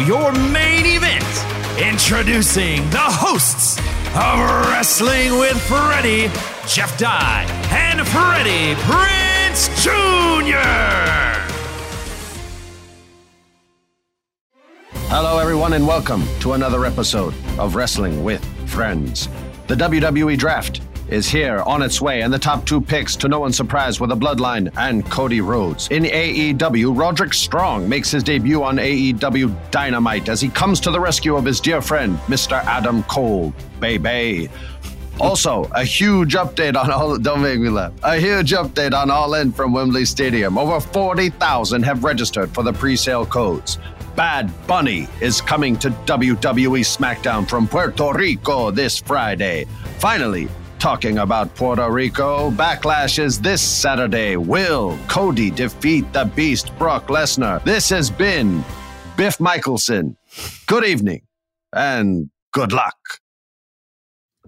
your main event. Introducing the hosts of Wrestling with Freddie, Jeff Dye, and Freddie Prinz Jr. Hello, everyone, and welcome to another episode of Wrestling with Friends. The WWE Draft is here on its way, and the top two picks, to no one's surprise, were the Bloodline and Cody Rhodes. In AEW, Roderick Strong makes his debut on AEW Dynamite as he comes to the rescue of his dear friend, Mr. Adam Cole. Baby. Also, a huge update on all. Don't make me laugh. A huge update on All In from Wembley Stadium. Over 40,000 have registered for the pre sale codes. Bad Bunny is coming to WWE SmackDown from Puerto Rico this Friday. Finally, talking about Puerto Rico, Backlash is this Saturday. Will Cody defeat the Beast Brock Lesnar? This has been Biff Michelson. Good evening and good luck.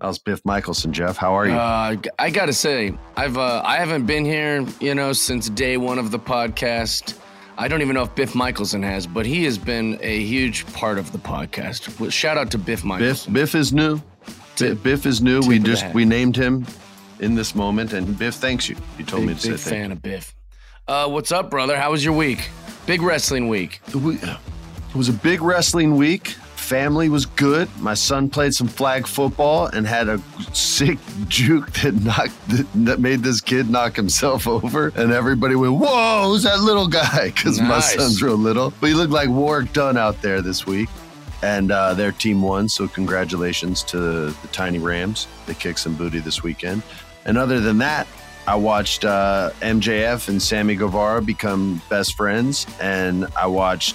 How's Biff Michelson, Jeff? How are you? Uh, I gotta say, I've uh, I haven't been here, you know, since day one of the podcast. I don't even know if Biff Michelson has, but he has been a huge part of the podcast. Shout out to Biff Biff Biff is new. Bi- Biff is new. Tip We just we named him in this moment, and Biff thanks you. You told me big, to big say fan of Biff. Uh, what's up, brother? How was your week? Big wrestling week. It was a big wrestling week. Family was good. My son played some flag football and had a sick juke that knocked that made this kid knock himself over, and everybody went, "Whoa, who's that little guy?" Because my son's real little, but he looked like Warrick Dunn out there this week. And uh, their team won, so congratulations to the Tiny Rams. They kicked some booty this weekend. And other than that, I watched uh, MJF and Sammy Guevara become best friends, and I watched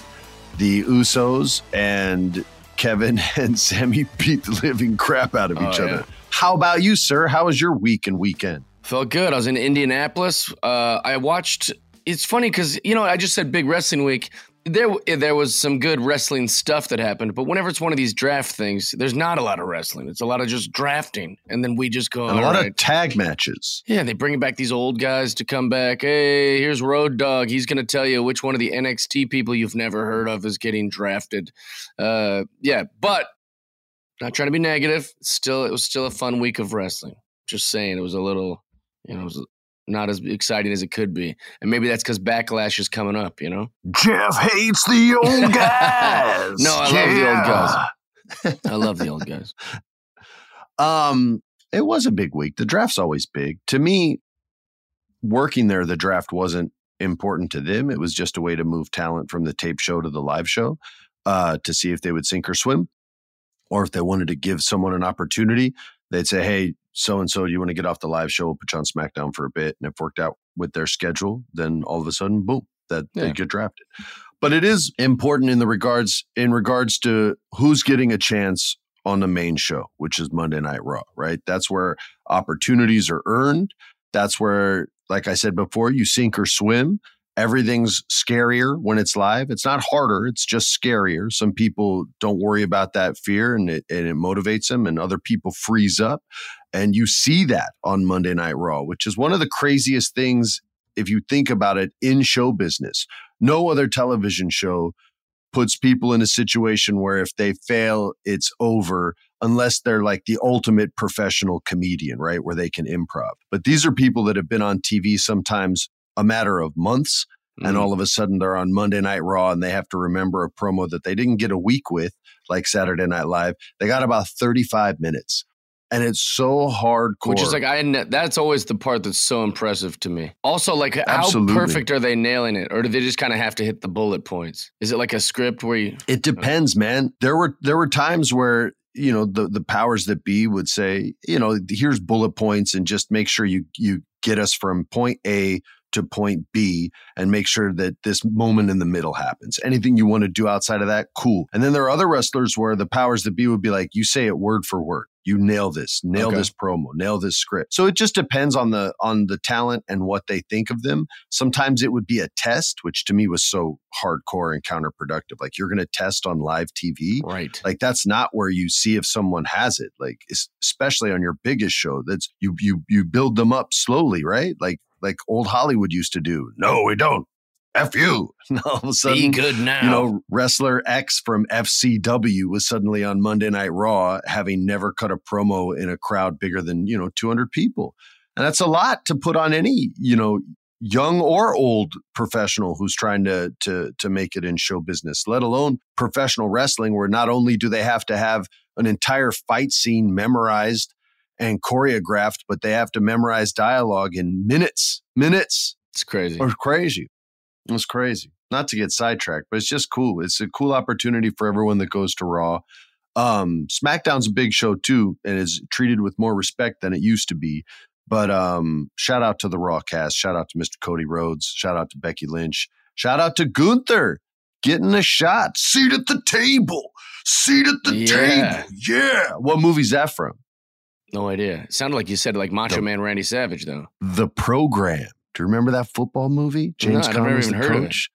the Usos and Kevin and Sami beat the living crap out of Oh, each yeah. other. How about you, sir? How was your week and weekend? Felt good. I was in Indianapolis. Uh, I watched. It's funny because you know I just said big wrestling week. There, there was some good wrestling stuff that happened, but whenever it's one of these draft things, there's not a lot of wrestling. It's a lot of just drafting, and then we just go. And a lot right." of tag matches. Yeah, they bring back these old guys to come back. Hey, here's Road Dog. He's going to tell you which one of the NXT people you've never heard of is getting drafted. Uh, yeah, but not trying to be negative. Still, it was still a fun week of wrestling. Just saying, it was a little, you know, it was not as exciting as it could be, and maybe that's because Backlash is coming up. You know, Jeff hates the old guys. No, I love the old guys. I love the old guys. Um, it was a big week. The draft's always big. To me, working there, the draft wasn't important to them. It was just a way to move talent from the tape show to the live show uh, to see if they would sink or swim. Or if they wanted to give someone an opportunity, they'd say, Hey, so and so, you want to get off the live show? We'll put you on SmackDown for a bit. And if it worked out with their schedule, then all of a sudden, boom, that Yeah. they get drafted. But it is important in the regards in regards to who's getting a chance on the main show, which is Monday Night Raw, right? That's where opportunities are earned. That's where, like I said before, you sink or swim. Everything's scarier when it's live. It's not harder, it's just scarier. Some people don't worry about that fear and it, and it motivates them, and other people freeze up. And you see that on Monday Night Raw, which is one of the craziest things if you think about it in show business. No other television show puts people in a situation where if they fail, it's over unless they're like the ultimate professional comedian, right? Where they can improv. But these are people that have been on TV sometimes a matter of months. Mm-hmm. And all of a sudden they're on Monday Night Raw and they have to remember a promo that they didn't get a week with, like Saturday Night Live. They got about 35 minutes and it's so hardcore. Which is like I that's always the part that's so impressive to me. Also, like Absolutely. how perfect are they nailing it, or do they just kind of have to hit the bullet points? Is it like a script where you? It depends, man. There were there were times where you know the the powers that be would say, you know, here's bullet points, and just make sure you you get us from point A to point B and make sure that this moment in the middle happens. Anything you want to do outside of that, cool. And then there are other wrestlers where the powers that be would be like, you say it word for word. You nail this, nail okay. this promo, nail this script. So it just depends on the on the talent and what they think of them. Sometimes it would be a test, which to me was so hardcore and counterproductive. Like you're going to test on live TV, right? Like that's not where you see if someone has it. Like especially on your biggest show, that's you you you build them up slowly, right? Like like old Hollywood used to do. No, we don't. F you. And all of a sudden, be good now. You know, wrestler X from FCW was suddenly on Monday Night Raw, having never cut a promo in a crowd bigger than you know 200 people, and that's a lot to put on any you know young or old professional who's trying to to to make it in show business. Let alone professional wrestling, where not only do they have to have an entire fight scene memorized and choreographed, but they have to memorize dialogue in minutes. Minutes. It's crazy. Or crazy. It's crazy. Not to get sidetracked, but it's just cool. It's a cool opportunity for everyone that goes to Raw. Um, SmackDown's a big show too, and is treated with more respect than it used to be. But um, shout out to the Raw cast. Shout out to Mr. Cody Rhodes. Shout out to Becky Lynch. Shout out to Gunther getting a shot. Seat at the table. Seat at the yeah. table. Yeah. What movie's that from? No idea. It sounded like you said like Macho the, Man Randy Savage though. The program. Do you remember that football movie? James no, Conner was the coach.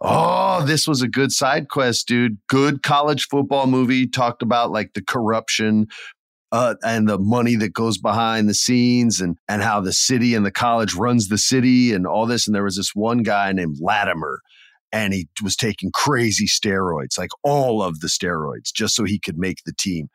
Oh, this was a good side quest, dude. Good college football movie. Talked about like the corruption uh, and the money that goes behind the scenes and and how the city and the college runs the city and all this. And there was this one guy named Lattimer and he was taking crazy steroids, like all of the steroids, just so he could make the team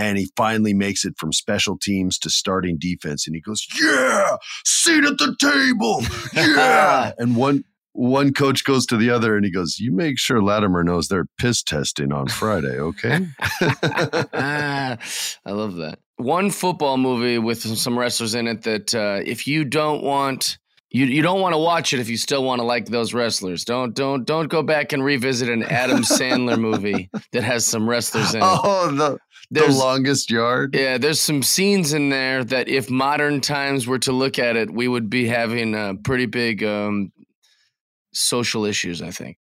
and he finally makes it from special teams to starting defense and he goes yeah seat at the table yeah and one one coach goes to the other and he goes you make sure lattimer knows they're piss testing on friday okay i love that one football movie with some wrestlers in it that uh, if you don't want you you don't want to watch it if you still want to like those wrestlers. Don't don't don't go back and revisit an Adam Sandler movie that has some wrestlers in it. Oh, the there's, the longest yard. Yeah, there's some scenes in there that if modern times were to look at it, we would be having uh, pretty big um, social issues. I think.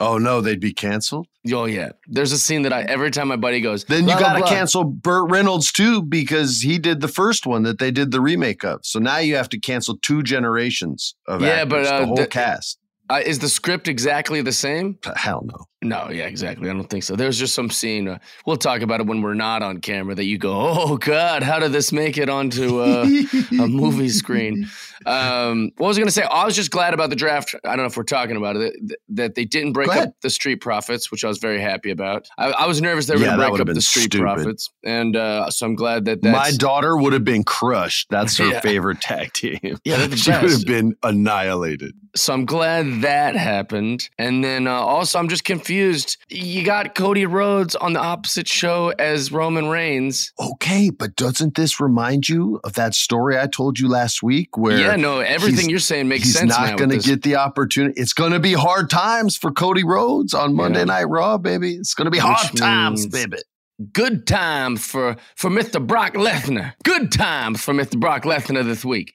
Oh no, they'd be canceled. Oh yeah, there's a scene that I every time my buddy goes. Then you got to cancel Burt Reynolds too because he did the first one that they did the remake of. So now you have to cancel two generations of yeah, actors, but uh, the whole the, cast. Uh, is the script exactly the same? Hell no. No, yeah, exactly. I don't think so. There's just some scene. Uh, we'll talk about it when we're not on camera. That you go, oh God, how did this make it onto uh, a movie screen? Um, what was I going to say? I was just glad about the draft. I don't know if we're talking about it. That, that they didn't break up the Street Profits, which I was very happy about. I, I was nervous they were yeah, going to break up the Street stupid. Profits, and uh, so I'm glad that my daughter would have been crushed. That's her yeah. favorite tag team. Yeah, she would have been annihilated. So I'm glad that happened, and then uh, also I'm just confused. You got Cody Rhodes on the opposite show as Roman Reigns. Okay, but doesn't this remind you of that story I told you last week where? Yeah, no, everything you're saying makes he's sense. He's not going to get the opportunity. It's going to be hard times for Cody Rhodes on Monday yeah. Night Raw, baby. It's going to be hard times, baby. Good times for for Mr. Brock Lesnar. Good times for Mr. Brock Lesnar this week.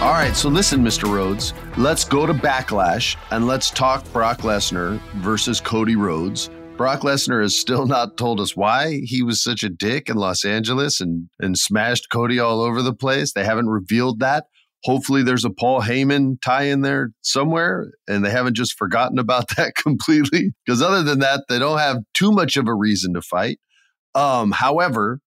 All right, so listen, Mr. Rhodes, let's go to Backlash and let's talk Brock Lesnar versus Cody Rhodes. Brock Lesnar has still not told us why he was such a dick in Los Angeles and, and smashed Cody all over the place. They haven't revealed that. Hopefully, there's a Paul Heyman tie in there somewhere, and they haven't just forgotten about that completely. Because other than that, they don't have too much of a reason to fight. Um, however,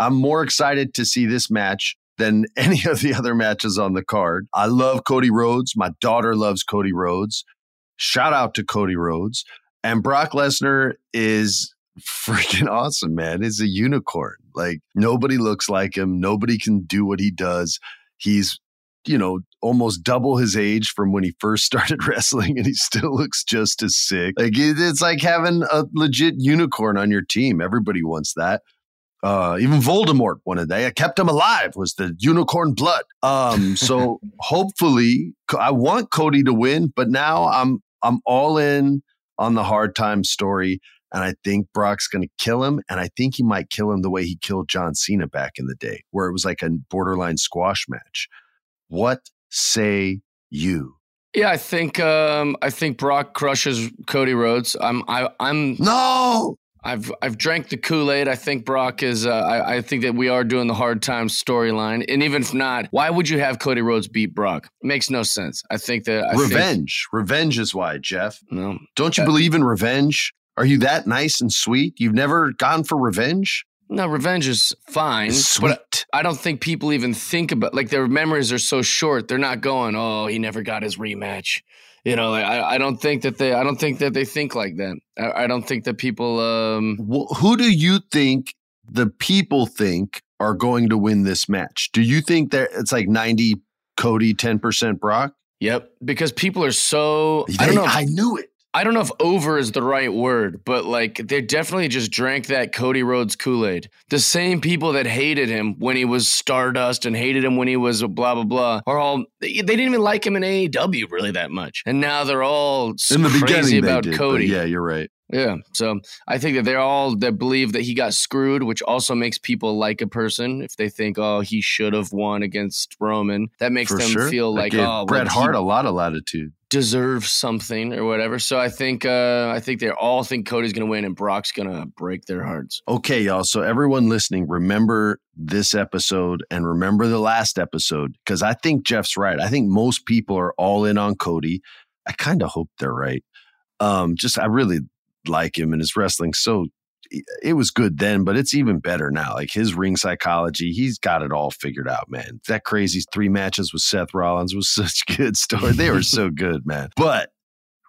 I'm more excited to see this match than any of the other matches on the card. I love Cody Rhodes. My daughter loves Cody Rhodes. Shout out to Cody Rhodes. And Brock Lesnar is freaking awesome, man. He's a unicorn. Like nobody looks like him. Nobody can do what he does. He's, you know, almost double his age from when he first started wrestling and he still looks just as sick. Like it's like having a legit unicorn on your team. Everybody wants that. Uh, even Voldemort wanted that. I kept him alive was the unicorn blood. Um, so hopefully, I want Cody to win, but now I'm I'm all in on the hard time story, and I think Brock's going to kill him, and I think he might kill him the way he killed John Cena back in the day, where it was like a borderline squash match. What say you? Yeah, I think um, I think Brock crushes Cody Rhodes. I'm I, I'm no. I've I've drank the Kool Aid. I think Brock is. Uh, I, I think that we are doing the hard times storyline, and even if not, why would you have Cody Rhodes beat Brock? It makes no sense. I think that I revenge, think, revenge is why, Jeff. No, don't you uh, believe in revenge? Are you that nice and sweet? You've never gone for revenge? No, revenge is fine, Sweet. I don't think people even think about like their memories are so short. They're not going, "Oh, he never got his rematch." You know, like, I, I don't think that they I don't think that they think like that. I, I don't think that people. Um, who do you think the people think are going to win this match? Do you think that it's like ninety Cody, ten percent Brock? Yep, because people are so. They, I don't know. I knew it. I don't know if over is the right word, but like they definitely just drank that Cody Rhodes Kool Aid. The same people that hated him when he was Stardust and hated him when he was blah blah blah are all they didn't even like him in AEW really that much, and now they're all in the crazy beginning about did, Cody. Yeah, you're right. Yeah, so I think that they're all that believe that he got screwed, which also makes people like a person if they think, oh, he should have won against Roman. That makes For them sure. feel That like, oh, Bret well, Hart he a lot of latitude. Deserves something or whatever. So I think uh, I think they all think Cody's going to win and Brock's going to break their hearts. Okay, y'all. So everyone listening, remember this episode and remember the last episode because I think Jeff's right. I think most people are all in on Cody. I kind of hope they're right. Um, just I really like him and his wrestling. So it was good then, but it's even better now. Like his ring psychology, he's got it all figured out, man. That crazy three matches with Seth Rollins was such a good story. They were so good, man. But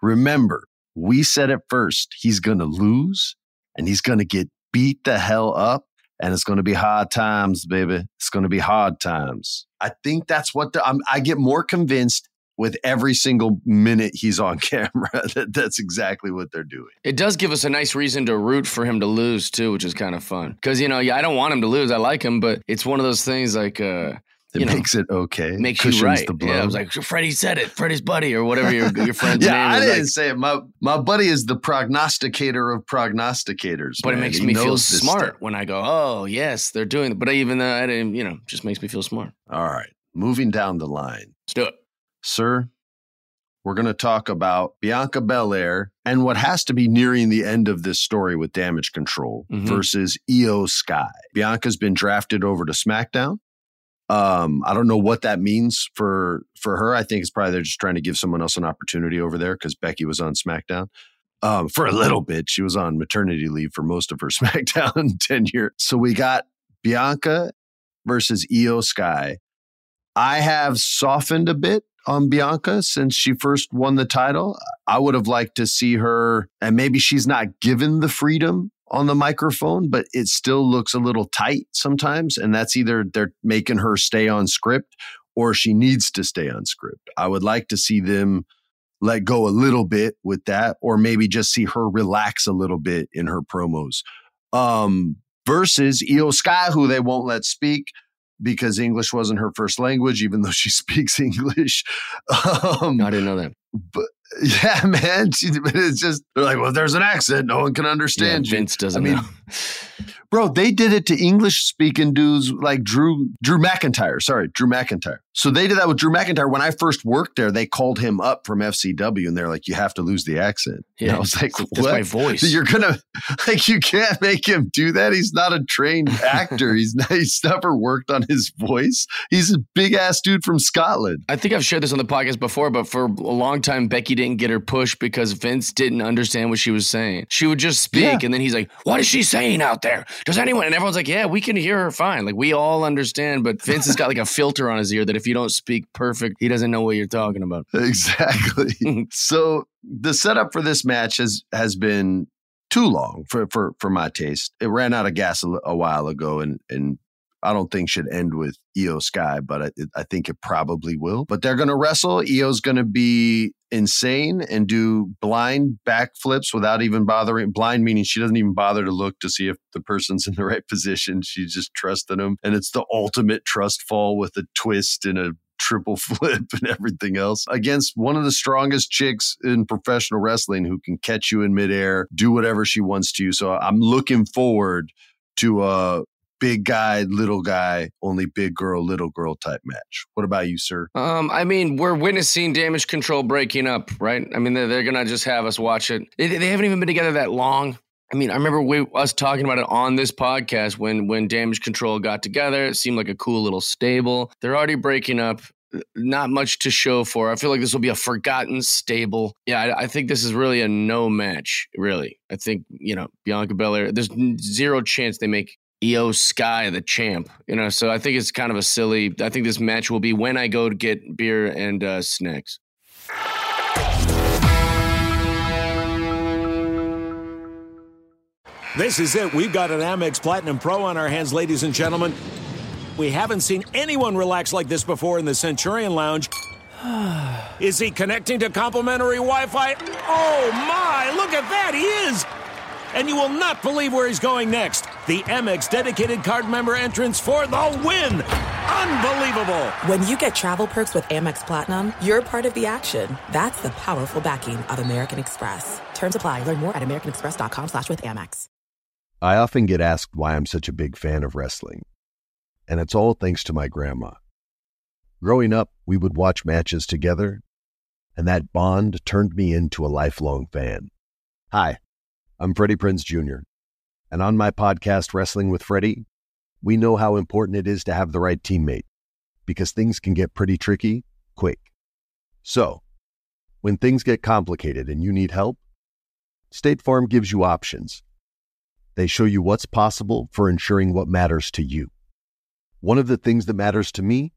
remember, we said it first. He's going to lose and he's going to get beat the hell up. And it's going to be hard times, baby. It's going to be hard times. I think that's what the, I'm, I get more convinced with every single minute he's on camera that that's exactly what they're doing. It does give us a nice reason to root for him to lose too, which is kind of fun. Because you know, yeah, I don't want him to lose. I like him, but it's one of those things like uh, It you know, makes it okay. makes Cushions you right. The blow. Yeah, I was like, Freddie said it. Freddie's buddy or whatever your your friend's yeah, I didn't like, say it. My my buddy is the prognosticator of prognosticators. but it makes He me feel smart stuff. when I go, oh yes, they're doing it. But even though I didn't, you know, just makes me feel smart. All right, moving down the line, Let's do it. Sir. We're going to talk about Bianca Belair and what has to be nearing the end of this story with Damage Control Mhm. versus Iyo Sky. Bianca's been drafted over to SmackDown. Um, I don't know what that means for for her. I think it's probably they're just trying to give someone else an opportunity over there because Becky was on SmackDown. Um, for a little bit, she was on maternity leave for most of her SmackDown tenure. So we got Bianca versus Iyo Sky. I have softened a bit on Bianca since she first won the title. I would have liked to see her, and maybe she's not given the freedom on the microphone, but it still looks a little tight sometimes. And that's either they're making her stay on script or she needs to stay on script. I would like to see them let go a little bit with that, or maybe just see her relax a little bit in her promos. Um, versus Iyo Sky, who they won't let speak because English wasn't her first language, even though she speaks English. Um, I didn't know that. but yeah, man, she, it's just they're like, well, there's an accent, no one can Yeah, understand you. Vince doesn't I mean, know. Bro, they did it to English speaking dudes like Drew Drew McIntyre. Sorry, Drew McIntyre. So they did that with Drew McIntyre. When I first worked there, they called him up from FCW and they're like, you have to lose the accent. And I was like, that's what? my voice. You're gonna like you can't make him do that. He's not a trained actor. He's not, he's never worked on his voice. He's a big ass dude from Scotland. I think I've shared this on the podcast before, but for a long time, Becky didn't get her push because Vince didn't understand what she was saying. She would just speak, Yeah. and then he's like, "What is she saying out there? Does anyone?" And everyone's like, "Yeah, we can hear her fine. Like we all understand." But Vince has got like a filter on his ear that if you don't speak perfect, he doesn't know what you're talking about. Exactly. so the setup for this match has has been too long for for for my taste. It ran out of gas a, a while ago, and and I don't think should end with Iyo Sky, but I, I think it probably will. But they're going to wrestle. Iyo's going to be insane and do blind backflips without even bothering. Blind meaning she doesn't even bother to look to see if the person's in the right position. She's just trusting him, and it's the ultimate trust fall with a twist and a triple flip and everything else against one of the strongest chicks in professional wrestling who can catch you in midair, do whatever she wants to. You. So I'm looking forward to a big guy, little guy, only big girl, little girl type match. What about you, sir? Um, I mean, we're witnessing damage control breaking up, right? I mean, they're, they're gonna just have us watch it. They, they haven't even been together that long. I mean, I remember we, us talking about it on this podcast when when Damage Control got together. It seemed like a cool little stable. They're already breaking up. Not much to show for. I feel like this will be a forgotten stable. Yeah, I, I think this is really a no match. Really, I think you know Bianca Belair. There's zero chance they make Iyo Sky the champ. You know, so I think it's kind of a silly. I think this match will be when I go to get beer and uh, snacks. This is it. We've got an Amex Platinum Pro on our hands, ladies and gentlemen. We haven't seen anyone relax like this before in the Centurion Lounge. Is he connecting to complimentary Wi Fi? Oh my, look at that, he is! And you will not believe where he's going next. The Amex dedicated card member entrance for the win! Unbelievable! When you get travel perks with Amex Platinum, you're part of the action. That's the powerful backing of American Express. Terms apply. Learn more at americanexpress.com slash with Amex. I often get asked why I'm such a big fan of wrestling, and it's all thanks to my grandma. Growing up, we would watch matches together, and that bond turned me into a lifelong fan. Hi, I'm Freddie Prinz Jr., and on my podcast, Wrestling with Freddie, we know how important it is to have the right teammate because things can get pretty tricky quick. So, when things get complicated and you need help, State Farm gives you options. They show you what's possible for ensuring what matters to you. One of the things that matters to me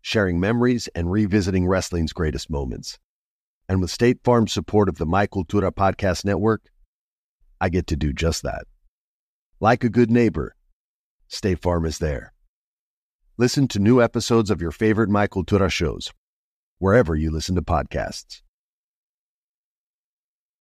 sharing memories and revisiting wrestling's greatest moments. And with State Farm's support of the My Cultura Podcast Network, I get to do just that. Like a good neighbor, State Farm is there. Listen to new episodes of your favorite My Cultura shows, wherever you listen to podcasts.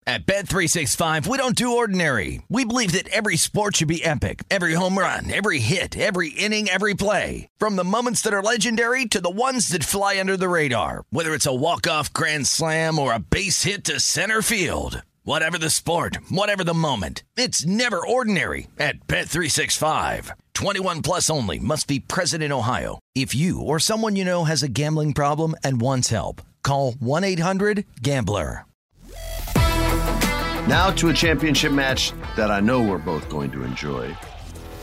At Bet365, we don't do ordinary. We believe that every sport should be epic. Every home run, every hit, every inning, every play. From the moments that are legendary to the ones that fly under the radar. Whether it's a walk-off grand slam or a base hit to center field. Whatever the sport, whatever the moment. It's never ordinary at Bet365. 21 plus only must be present in Ohio. If you or someone you know has a gambling problem and wants help, call 1-800-GAMBLER. Now to a championship match that I know we're both going to enjoy.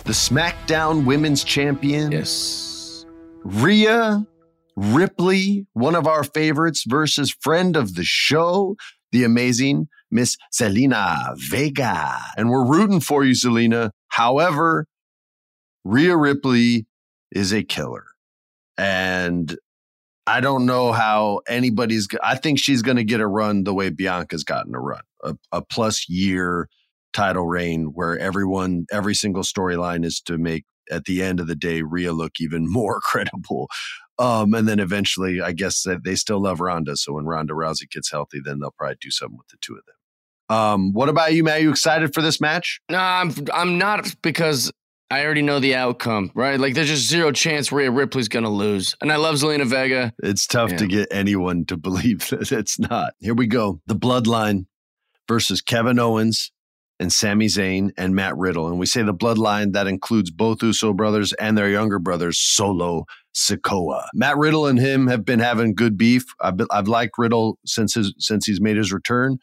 The SmackDown Women's Champion. Yes. Rhea Ripley, one of our favorites, versus friend of the show, the amazing Miss Zelina Vega. And we're rooting for you, Zelina. However, Rhea Ripley is a killer. And I don't know how anybody's. I think she's going to get a run the way Bianca's gotten a run, a, a plus year title reign where everyone, every single storyline is to make at the end of the day Rhea look even more credible. Um, and then eventually, I guess they still love Ronda. So when Ronda Rousey gets healthy, then they'll probably do something with the two of them. Um, what about you, Matt? Are you excited for this match? No, I'm I'm not because I already know the outcome, right? Like there's just zero chance Rhea Ripley's gonna lose. And I love Zelina Vega. It's tough Yeah. to get anyone to believe that it's not. Here we go. The Bloodline versus Kevin Owens and Sami Zayn and Matt Riddle. And we say the Bloodline, that includes both Uso brothers and their younger brothers, Solo Sikoa. Matt Riddle and him have been having good beef. I've, been, I've liked Riddle since his since he's made his return.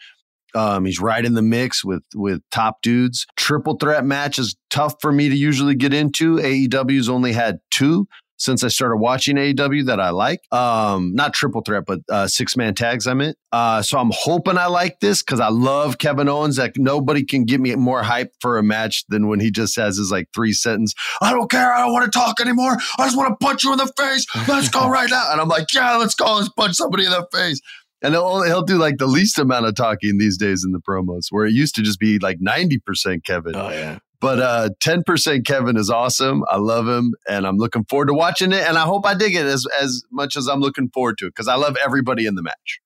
Um, he's right in the mix with with top dudes. Triple threat match is tough for me to usually get into. AEW's only had two since I started watching AEW that I like. Um, not triple threat, but uh, six man tags. I meant. Uh, so I'm hoping I like this because I love Kevin Owens. Like nobody can get me more hype for a match than when he just has his like three sentence. I don't care. I don't want to talk anymore. I just want to punch you in the face. Let's go right now. And I'm like, yeah, let's go. Let's punch somebody in the face. And he'll, he'll do like the least amount of talking these days in the promos, where it used to just be like 90% Kevin. Oh yeah. But uh, 10% Kevin is awesome. I love him and I'm looking forward to watching it. And I hope I dig it as, as much as I'm looking forward to it because I love everybody in the match.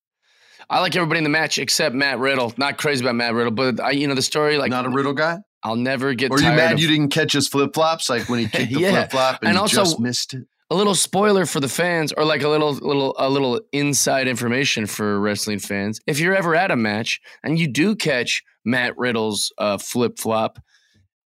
I like everybody in the match except Matt Riddle. Not crazy about Matt Riddle, but I, you know the story. Like Not a Riddle guy? I'll never get. Or you mad of- you didn't catch his flip flops like when he kicked the Yeah. flip flop and, And he also- just missed it? A little spoiler for the fans or like a little little a little inside information for wrestling fans. If you're ever at a match and you do catch matt riddle's uh, flip-flop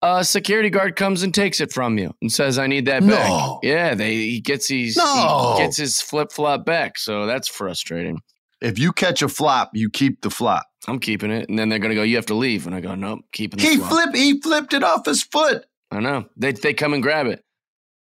a security guard comes and takes it from you and says i need that back. Yeah they he gets his No. he gets his flip-flop back. So that's frustrating. If you catch a flop, you keep the flop. i'm keeping it. And then they're gonna go you have to leave. And i go nope keeping the He flop. flipped he flipped it off his foot. i know. They, they come and grab it.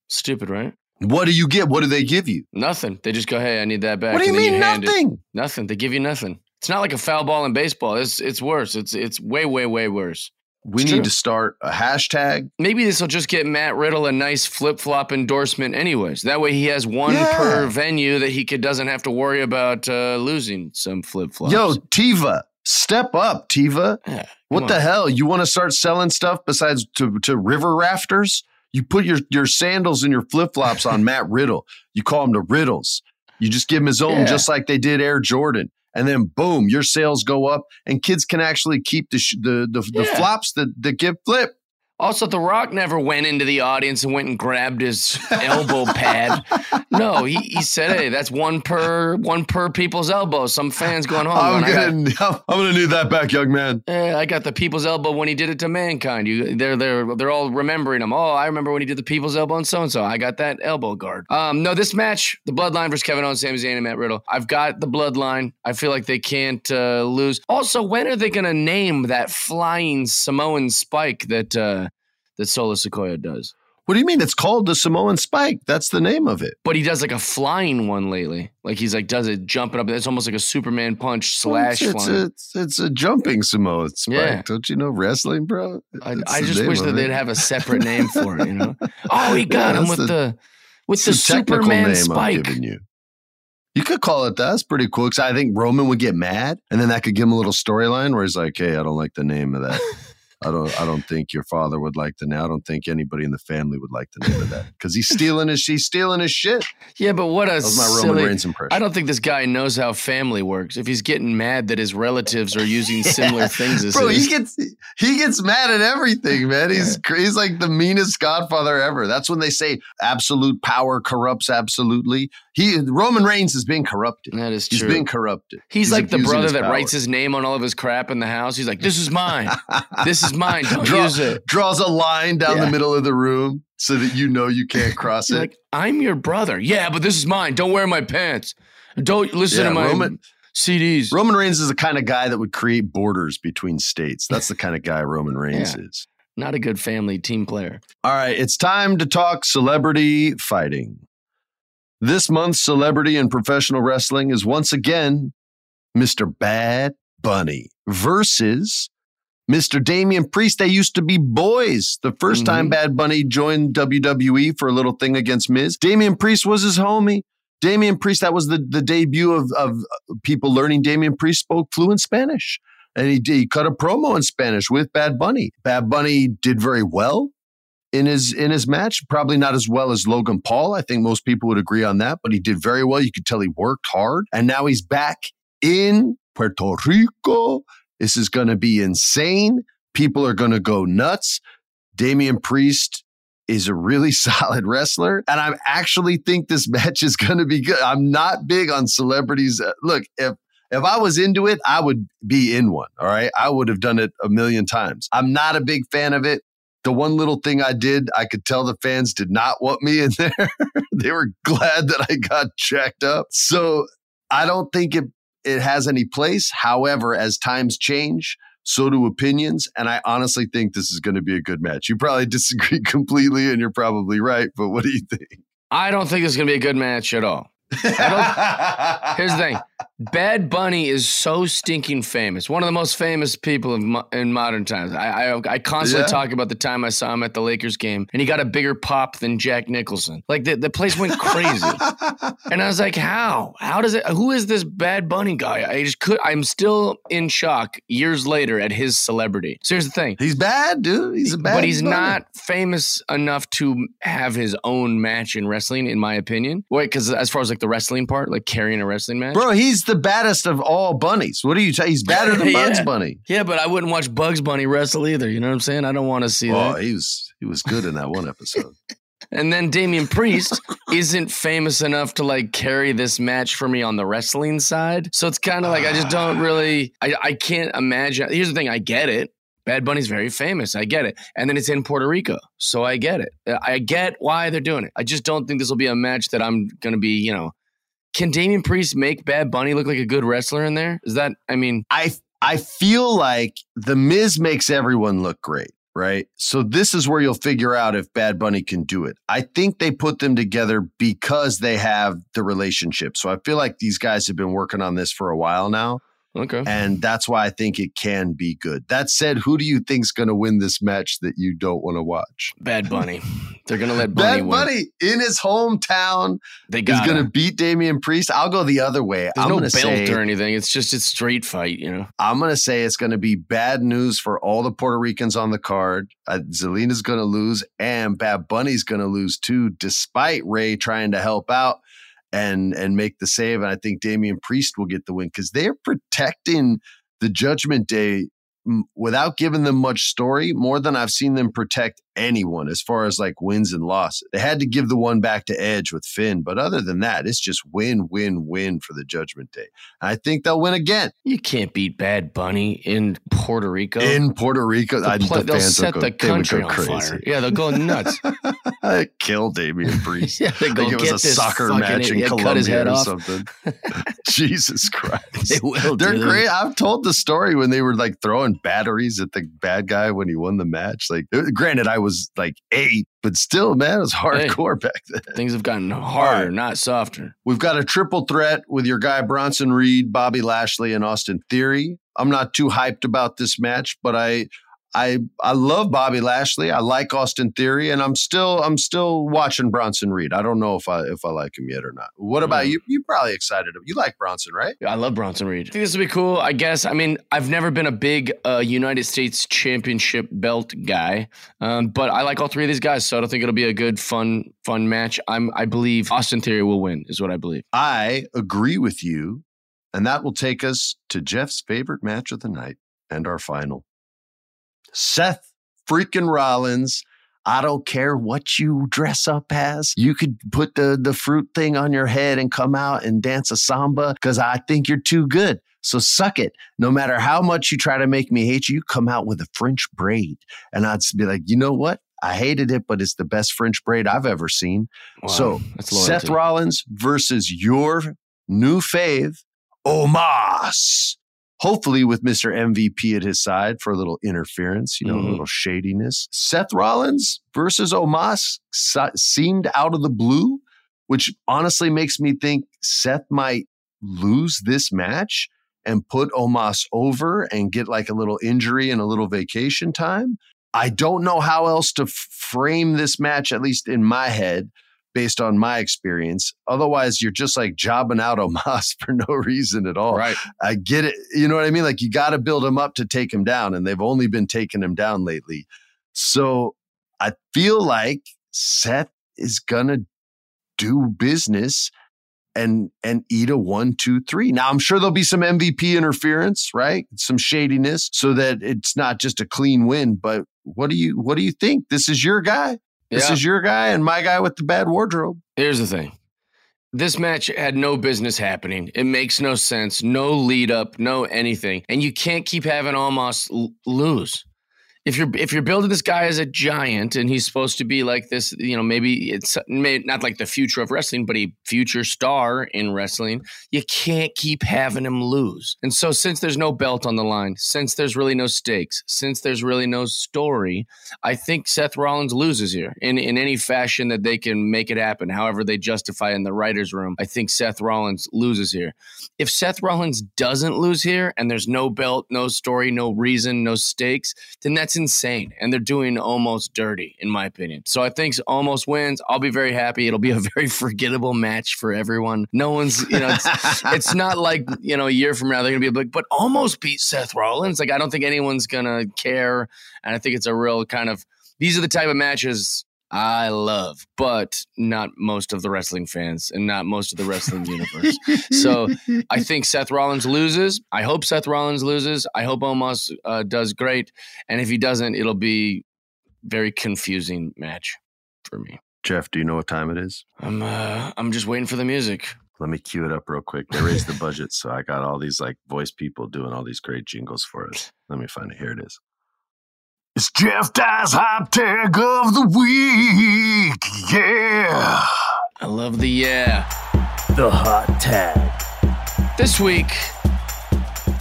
Stupid right What do you get? What do they give you? Nothing. They just go, "Hey, I need that back." What do you and then mean it. nothing? Nothing. They give you nothing. It's not like a foul ball in baseball. It's it's worse. It's it's way way way worse. We It's need true. to start a hashtag. Maybe this will just get Matt Riddle a nice flip flop endorsement, anyways. That way, he has one Yeah. per venue that he could doesn't have to worry about uh, losing some flip flops. Yo, Teva, step up, Teva. Yeah, What come the hell? You want to start selling stuff besides to, to river rafters? You put your, your sandals and your flip flops on Matt Riddle. You call him the Riddles. You just give him his own, Yeah. just like they did Air Jordan. And then boom, your sales go up, and kids can actually keep the sh- the the, the Yeah. flops that, that get flipped. Also, The Rock never went into the audience and went and grabbed his elbow pad. No, he, he said, "Hey, that's one per one per people's elbow." Some fans going home. I'm going, "I got- gonna I'm gonna need that back, young man. I got the people's elbow when he did it to mankind. You, they're they're they're all remembering him. Oh, I remember when he did the people's elbow and so and so. I got that elbow guard. Um, no, this match, the Bloodline versus Kevin Owens, Sami Zayn, and Matt Riddle. I've got the Bloodline. I feel like they can't uh, lose. Also, when are they going to name that flying Samoan spike that uh, that Solo Sikoa does? What do you mean? It's called the Samoan Spike. That's the name of it. But he does like a flying one lately. Like he's like does it jumping up. It's almost like a Superman punch slash it's, it's, flying. it's, it's a jumping Samoan Spike. Yeah. Don't you know wrestling, bro? I, I just wish that it. they'd have a separate name for it. You know? Oh, he got Yeah, him with the- the, with It's the Superman spike. you. You could call it that. That's pretty cool. Because I think Roman would get mad, and then that could give him a little storyline where he's like, "Hey, I don't like the name of that." I don't. I don't think your father would like the name. I don't think anybody in the family would like the name of that because he's stealing his. He's stealing his shit. Yeah, but what a That was my silly, Roman Reigns impression. I don't think this guy knows how family works. If he's getting mad that his relatives are using similar things as Bro, his, he gets he gets mad at everything, man. He's cr he's like the meanest godfather ever. That's when they say absolute power corrupts absolutely. He Roman Reigns is being corrupted. that is true. He's being corrupted. He's, like the brother that power. writes his name on all of his crap in the house. He's like, "This is mine. this is mine. Don't Draw- use it." Draws a line down Yeah. the middle of the room so that you know you can't cross it. like, "I'm your brother." Yeah, but this is mine. Don't wear my pants. Don't listen Yeah, to my Roman- CDs. Roman Reigns is the kind of guy that would create borders between states. That's the kind of guy Roman Reigns Yeah. is. Not a good family team player. All right, it's time to talk celebrity fighting. This month's celebrity in professional wrestling is once again Mr. Bad Bunny versus Mr. Damian Priest. They used to be boys. The 1st time Mhm. Bad Bunny joined WWE for a little thing against Miz, Damian Priest was his homie. Damian Priest, that was the, the debut of, of people learning Damian Priest spoke fluent Spanish. And he, he cut a promo in Spanish with Bad Bunny. Bad Bunny did very well in his in his match. Probably not as well as Logan Paul. I think most people would agree on that, but he did very well. You could tell he worked hard. And now he's back in Puerto Rico. This is going to be insane. People are going to go nuts. Damian Priest is a really solid wrestler. And I actually think this match is going to be good. I'm not big on celebrities. Uh, Look, if if I was into it, I would be in one. All right. I would have done it a million times. I'm not a big fan of it. The one little thing I did, I could tell the fans did not want me in there. they were glad that I got checked up. So I don't think it it has any place. However, as times change, so do opinions. And I honestly think this is going to be a good match. You probably disagree completely, and you're probably right. But what do you think? I don't think it's going to be a good match at all. Here's the thing Bad Bunny is so stinking famous. One of the most famous people in, mo- in modern times. I, I, I constantly Yeah. talk about the time I saw him at the Lakers game, and he got a bigger pop than Jack Nicholson. Like the, the place went crazy. and I was like, how? How does it? Who is this Bad Bunny guy? I just could. I'm still in shock years later at his celebrity. So here's the thing. He's bad, dude. He's a bad. but he's Bunny. not famous enough to have his own match in wrestling, in my opinion. Wait, because as far as like the wrestling part, like carrying a wrestling match, Bro, he's the baddest of all bunnies. What are you saying? He's badder than Yeah. Bugs Bunny. Yeah, but I wouldn't watch Bugs Bunny wrestle either. You know what I'm saying? I don't want to see Oh, that. he was he was good in that one episode. And then Damian Priest isn't famous enough to like carry this match for me on the wrestling side. So it's kind of like I just don't really I, I can't imagine. Here's the thing, I get it. Bad Bunny's very famous. I get it. And then it's in Puerto Rico. So I get it. Uh, I get why they're doing it. I just don't think this will be a match that I'm going to be, you know. Can Damian Priest make Bad Bunny look like a good wrestler in there? Is that I mean, I I feel like the Miz makes everyone look great, right? So this is where you'll figure out if Bad Bunny can do it. I think they put them together because they have the relationship. So I feel like these guys have been working on this for a while now. Okay. And that's why I think it can be good. That said, who do you think's going to win this match that you don't want to watch? Bad Bunny. They're going to let Bunny Bad win. Bunny in his hometown They is going to beat Damian Priest. I'll go the other way. There's I'm no going belt say or anything. It's just it's straight fight, you know. I'm going to say it's going to be bad news for all the Puerto Ricans on the card. Uh, Zelina's going to lose, and Bad Bunny's going to lose too, despite Ray trying to help out and and make the save. And I think Damian Priest will get the win because they're protecting the Judgment Day m- without giving them much story, more than I've seen them protect anyone as far as like wins and losses. They had to give the one back to Edge with Finn, but other than that, it's just win, win, win for the Judgment Day. I think they'll win again You can't beat Bad Bunny in Puerto Rico. in Puerto Rico. They'll I, the they'll set go, the country on crazy. fire. Yeah, they'll go nuts. Kill Damian Priest. yeah, they go like it was a soccer match in idiot, cut his Colombia or something. Jesus Christ. They will. They're great. I've told the story when they were like throwing batteries at the bad guy when he won the match. Like, granted, I was like eight, but still, man, it was hardcore back then. Things have gotten harder, right. not softer. We've got a triple threat with your guy Bronson Reed, Bobby Lashley, and Austin Theory. I'm not too hyped about this match, but I I I love Bobby Lashley. I like Austin Theory, and I'm still I'm still watching Bronson Reed. I don't know if I if I like him yet or not. What about Mm. you? You probably excited. You like Bronson, right? I love Bronson Reed. I think this will be cool. I guess. I mean, I've never been a big uh, United States Championship belt guy, um, but I like all three of these guys, so I don't think it'll be a good, fun, fun match. I'm. I believe Austin Theory will win. Is what I believe. I agree with you, and that will take us to Jeff's favorite match of the night and our final. Seth freaking Rollins. I don't care what you dress up as. You could put the the fruit thing on your head and come out and dance a samba because I think you're too good. So suck it. No matter how much you try to make me hate you, you come out with a French braid. And I'd be like, you know what? I hated it, but it's the best French braid I've ever seen. Wow, so Seth. Rollins versus your new fave, Omos. Hopefully, with Mr. MVP at his side for a little interference, you know, a Mhm. little shadiness. Seth Rollins versus Omos seemed out of the blue, which honestly makes me think Seth might lose this match and put Omos over and get like a little injury and a little vacation time. I don't know how else to frame this match, at least in my head, based on my experience. Otherwise, you're just like jobbing out Omos for no reason at all. Right. I get it. You know what I mean? Like you got to build him up to take him down, and they've only been taking him down lately. So I feel like Seth is gonna do business and and eat a one, two, three. Now I'm sure there'll be some MVP interference, right? Some shadiness, so that it's not just a clean win. But what do you what do you think? This is your guy. This Yeah. is your guy and my guy with the bad wardrobe. Here's the thing. This match had no business happening. It makes no sense. No lead up, no anything. And you can't keep having Omos l- lose. If you're if you're building this guy as a giant and he's supposed to be like this, you know, maybe it's not like the future of wrestling, but a future star in wrestling, you can't keep having him lose. And so since there's no belt on the line, since there's really no stakes, since there's really no story, I think Seth Rollins loses here in, in any fashion that they can make it happen, however they justify in the writer's room. I think Seth Rollins loses here. If Seth Rollins doesn't lose here and there's no belt, no story, no reason, no stakes, then that's insane. And they're doing Omos dirty, in my opinion. So I think Omos wins. I'll be very happy. It'll be a very forgettable match for everyone. No one's, you know, it's, it's not like, you know, a year from now they're going to be like, but Omos beat Seth Rollins. Like, I don't think anyone's going to care. And I think it's a real kind of, these are the type of matches I love, but not most of the wrestling fans and not most of the wrestling universe. So I think Seth Rollins loses. I hope Seth Rollins loses. I hope Omos uh, does great. And if he doesn't, it'll be very confusing match for me. Jeff, do you know what time it is? I'm uh, I'm just waiting for the music. Let me cue it up real quick. They raised the budget, so I got all these like voice people doing all these great jingles for us. Let me find it. Here it is. It's Jeff Dye's hot tag of the week. Yeah. I love the yeah. The hot tag. This week,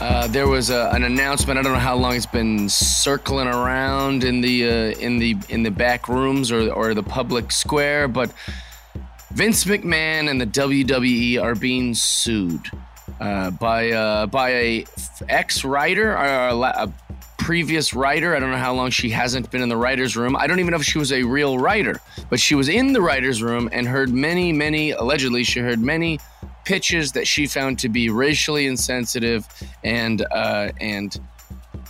uh, there was a, an announcement. I don't know how long it's been circling around in the uh, in the in the back rooms or or the public square, but Vince McMahon and the WWE are being sued uh, by uh, by a ex writer or a, a previous writer. I don't know how long she hasn't been in the writers' room. I don't even know if she was a real writer, but she was in the writers' room and heard many, many allegedly she heard many pitches that she found to be racially insensitive and uh, and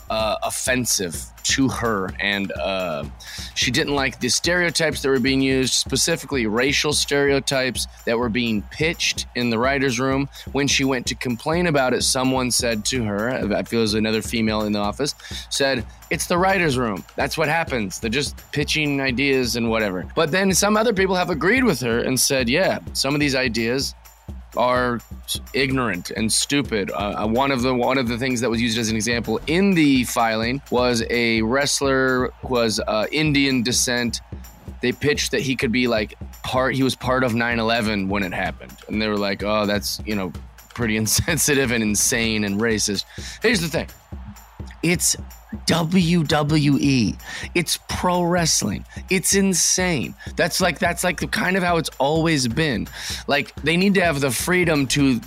uh, offensive to her, and uh, she didn't like the stereotypes that were being used, specifically racial stereotypes that were being pitched in the writers' room. When she went to complain about it, someone said to her, I feel was another female in the office, said, "It's the writers' room. That's what happens. They're just pitching ideas and whatever." But then some other people have agreed with her and said, "Yeah, some of these ideas." Are ignorant and stupid. Uh, one of the one of the things that was used as an example in the filing was a wrestler was uh, Indian descent. They pitched that he could be like part. He was part of 9/11 when it happened, and they were like, "Oh, that's you know pretty insensitive and insane and racist." Here's the thing: it's WWE. It's pro wrestling. It's insane. That's like that's like the kind of how it's always been. Like they need to have the freedom to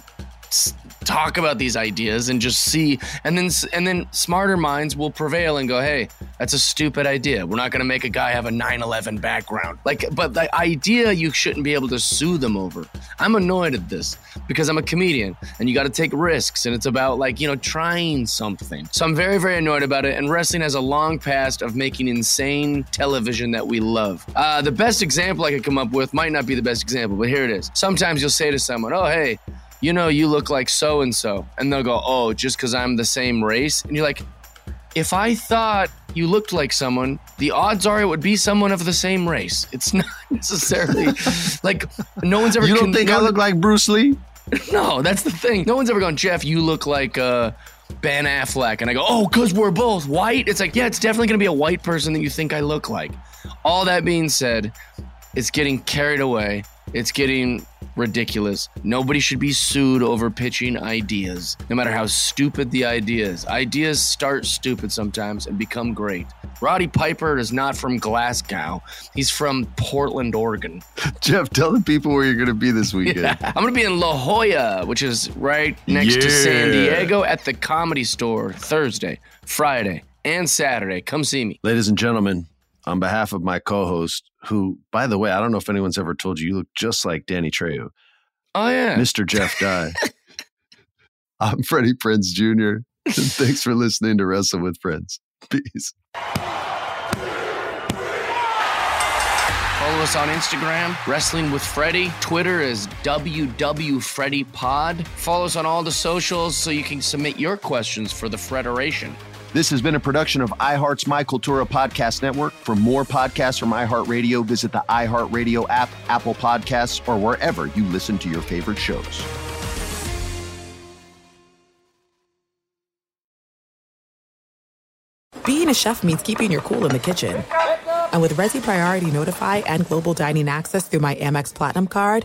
talk about these ideas and just see and then and then smarter minds will prevail and go, "Hey, That's a stupid idea. We're not going to make a guy have a 9/11 background. Like, but the idea you shouldn't be able to sue them over. I'm annoyed at this because I'm a comedian and you got to take risks, and it's about like you know trying something. So I'm very very annoyed about it. And wrestling has a long past of making insane television that we love. Uh, the best example I could come up with might not be the best example, but here it is. Sometimes you'll say to someone, "Oh hey." You know, you look like so and so. And they'll go, Oh, just because I'm the same race? And you're like, if I thought you looked like someone, the odds are it would be someone of the same race. It's not necessarily like no one's ever. You don't think I look like Bruce Lee? No, that's the thing. No one's ever gone, Jeff. You look like uh, Ben Affleck, and I go, oh, because we're both white. It's like, yeah, it's definitely gonna be a white person that you think I look like. All that being said, it's getting carried away. It's getting ridiculous. Nobody should be sued over pitching ideas, no matter how stupid the idea is. Ideas start stupid sometimes and become great. Roddy Piper is not from Glasgow. He's from Portland, Oregon. Jeff, tell the people where you're going to be this weekend. Yeah. I'm going to be in La Jolla, which is right next to San Yeah. Diego at the Comedy Store Thursday, Friday, and Saturday. Come see me. Ladies and gentlemen, on behalf of my co host, who, by the way, I don't know if anyone's ever told you, you look just like Danny Trejo, Oh, yeah. Mr. Jeff Dye. I'm Freddie Prinze Jr. And thanks for listening to Wrestle with Friends. Peace. Follow us on Instagram, Wrestling with Freddie. Twitter is WWFreddiePod. Follow us on all the socials so you can submit your questions for the Federation. This has been a production of iHeart's My Cultura Podcast Network. For more podcasts from iHeartRadio, visit the iHeartRadio app, Apple Podcasts, or wherever you listen to your favorite shows. Being a chef means keeping your cool in the kitchen. And with Resy Priority Notify and Global Dining Access through my Amex Platinum card,